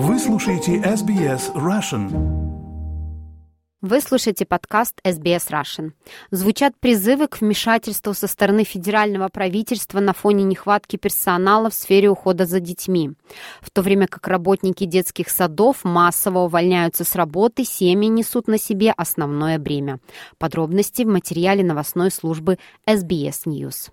Вы слушаете SBS Russian. Вы слушаете подкаст SBS Russian. Звучат призывы к вмешательству со стороны федерального правительства на фоне нехватки персонала в сфере ухода за детьми. В то время как работники детских садов массово увольняются с работы, семьи несут на себе основное бремя. Подробности в материале новостной службы SBS News.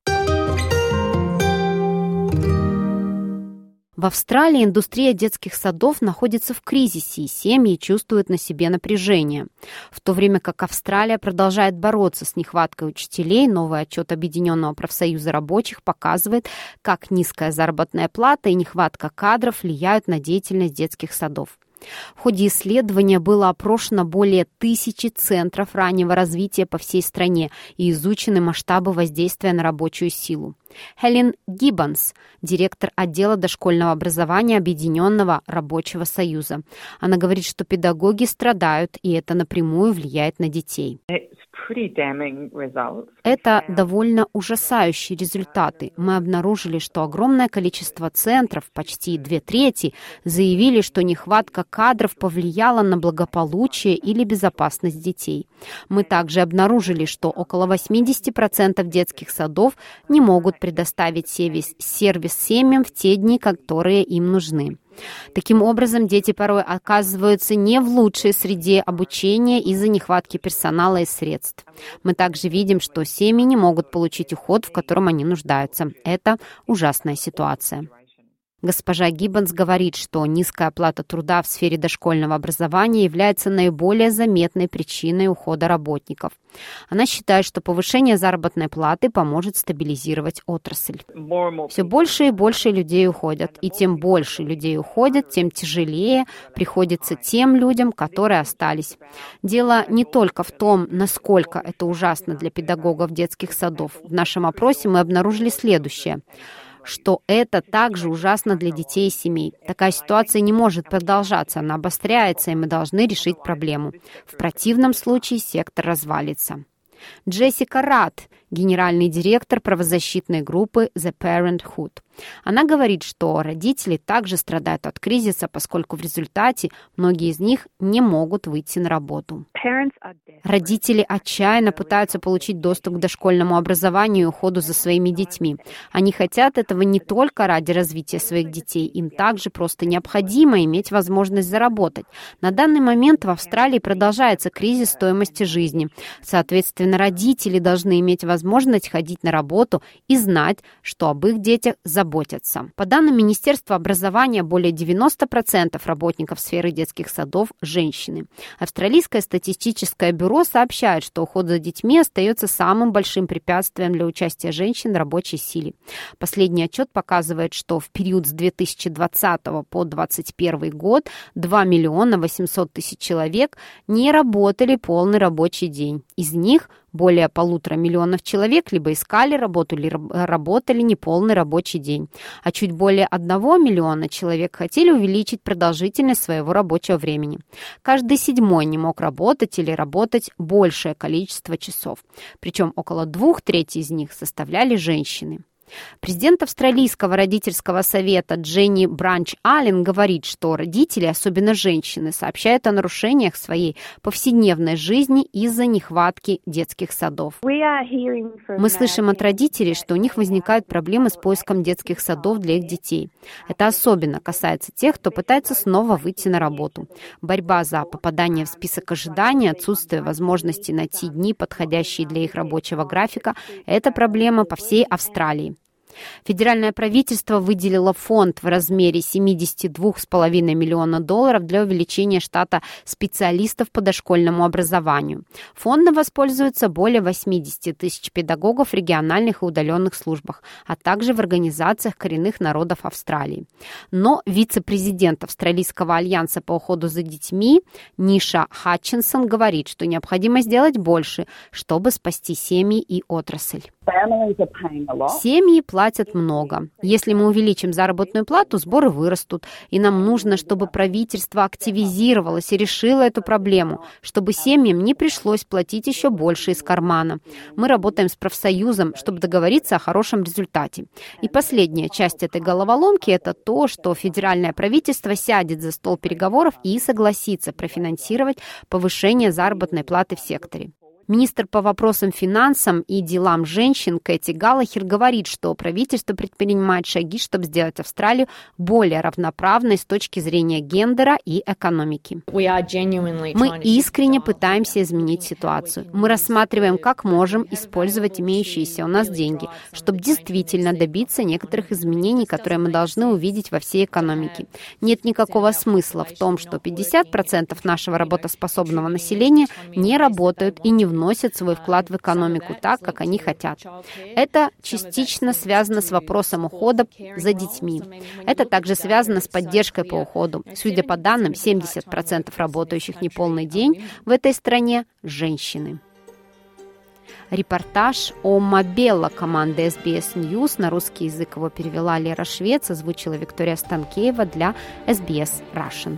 В Австралии индустрия детских садов находится в кризисе, и семьи чувствуют на себе напряжение. В то время как Австралия продолжает бороться с нехваткой учителей, новый отчет Объединенного профсоюза рабочих показывает, как низкая заработная плата и нехватка кадров влияют на деятельность детских садов. В ходе исследования было опрошено более тысячи центров раннего развития по всей стране и изучены масштабы воздействия на рабочую силу. Хелен Гиббонс, директор отдела дошкольного образования Объединенного рабочего союза. Она говорит, что педагоги страдают, и это напрямую влияет на детей. Это довольно ужасающие результаты. Мы обнаружили, что огромное количество центров, почти две трети, заявили, что нехватка кадров повлияла на благополучие или безопасность детей. Мы также обнаружили, что около 80% детских садов не могут предоставить сервис, сервис семьям в те дни, которые им нужны. Таким образом, дети порой оказываются не в лучшей среде обучения из-за нехватки персонала и средств. Мы также видим, что семьи не могут получить уход, в котором они нуждаются. Это ужасная ситуация. Госпожа Гиббонс говорит, что низкая оплата труда в сфере дошкольного образования является наиболее заметной причиной ухода работников. Она считает, что повышение заработной платы поможет стабилизировать отрасль. Все больше и больше людей уходят, и тем больше людей уходят, тем тяжелее приходится тем людям, которые остались. Дело не только в том, насколько это ужасно для педагогов детских садов. В нашем опросе мы обнаружили следующее что это также ужасно для детей и семей. Такая ситуация не может продолжаться, она обостряется, и мы должны решить проблему. В противном случае сектор развалится. Джессика Рад, генеральный директор правозащитной группы The Parenthood. Она говорит, что родители также страдают от кризиса, поскольку в результате многие из них не могут выйти на работу. Родители отчаянно пытаются получить доступ к дошкольному образованию и уходу за своими детьми. Они хотят этого не только ради развития своих детей, им также просто необходимо иметь возможность заработать. На данный момент в Австралии продолжается кризис стоимости жизни. Соответственно, родители должны иметь возможность ходить на работу и знать, что об их детях заботятся. По данным Министерства образования, более 90% работников сферы детских садов – женщины. Австралийское статистическое бюро сообщает, что уход за детьми остается самым большим препятствием для участия женщин в рабочей силе. Последний отчет показывает, что в период с 2020 по 2021 год 2 миллиона 800 тысяч человек не работали полный рабочий день. Из них более полутора миллионов человек либо искали работу, либо работали неполный рабочий день. А чуть более одного миллиона человек хотели увеличить продолжительность своего рабочего времени. Каждый седьмой не мог работать или работать большее количество часов. Причем около двух третей из них составляли женщины. Президент Австралийского родительского совета Дженни Бранч Аллен говорит, что родители, особенно женщины, сообщают о нарушениях своей повседневной жизни из-за нехватки детских садов. Мы слышим от родителей, что у них возникают проблемы с поиском детских садов для их детей. Это особенно касается тех, кто пытается снова выйти на работу. Борьба за попадание в список ожидания, отсутствие возможности найти дни, подходящие для их рабочего графика – это проблема по всей Австралии. Федеральное правительство выделило фонд в размере 72,5 миллиона долларов для увеличения штата специалистов по дошкольному образованию. Фондом воспользуются более 80 тысяч педагогов в региональных и удаленных службах, а также в организациях коренных народов Австралии. Но вице-президент Австралийского альянса по уходу за детьми Ниша Хатчинсон говорит, что необходимо сделать больше, чтобы спасти семьи и отрасль. Семьи платят платят много. Если мы увеличим заработную плату, сборы вырастут, и нам нужно, чтобы правительство активизировалось и решило эту проблему, чтобы семьям не пришлось платить еще больше из кармана. Мы работаем с профсоюзом, чтобы договориться о хорошем результате. И последняя часть этой головоломки – это то, что федеральное правительство сядет за стол переговоров и согласится профинансировать повышение заработной платы в секторе. Министр по вопросам финансам и делам женщин Кэти Галлахер говорит, что правительство предпринимает шаги, чтобы сделать Австралию более равноправной с точки зрения гендера и экономики. Мы искренне пытаемся изменить ситуацию. Мы рассматриваем, как можем использовать имеющиеся у нас деньги, чтобы действительно добиться некоторых изменений, которые мы должны увидеть во всей экономике. Нет никакого смысла в том, что 50% нашего работоспособного населения не работают и не вносят свой вклад в экономику так, как они хотят. Это частично связано с вопросом ухода за детьми. Это также связано с поддержкой по уходу. Судя по данным, 70% работающих неполный день в этой стране – женщины. Репортаж о Мобелла команды SBS News на русский язык его перевела Лера Швец, озвучила Виктория Станкеева для SBS Russian.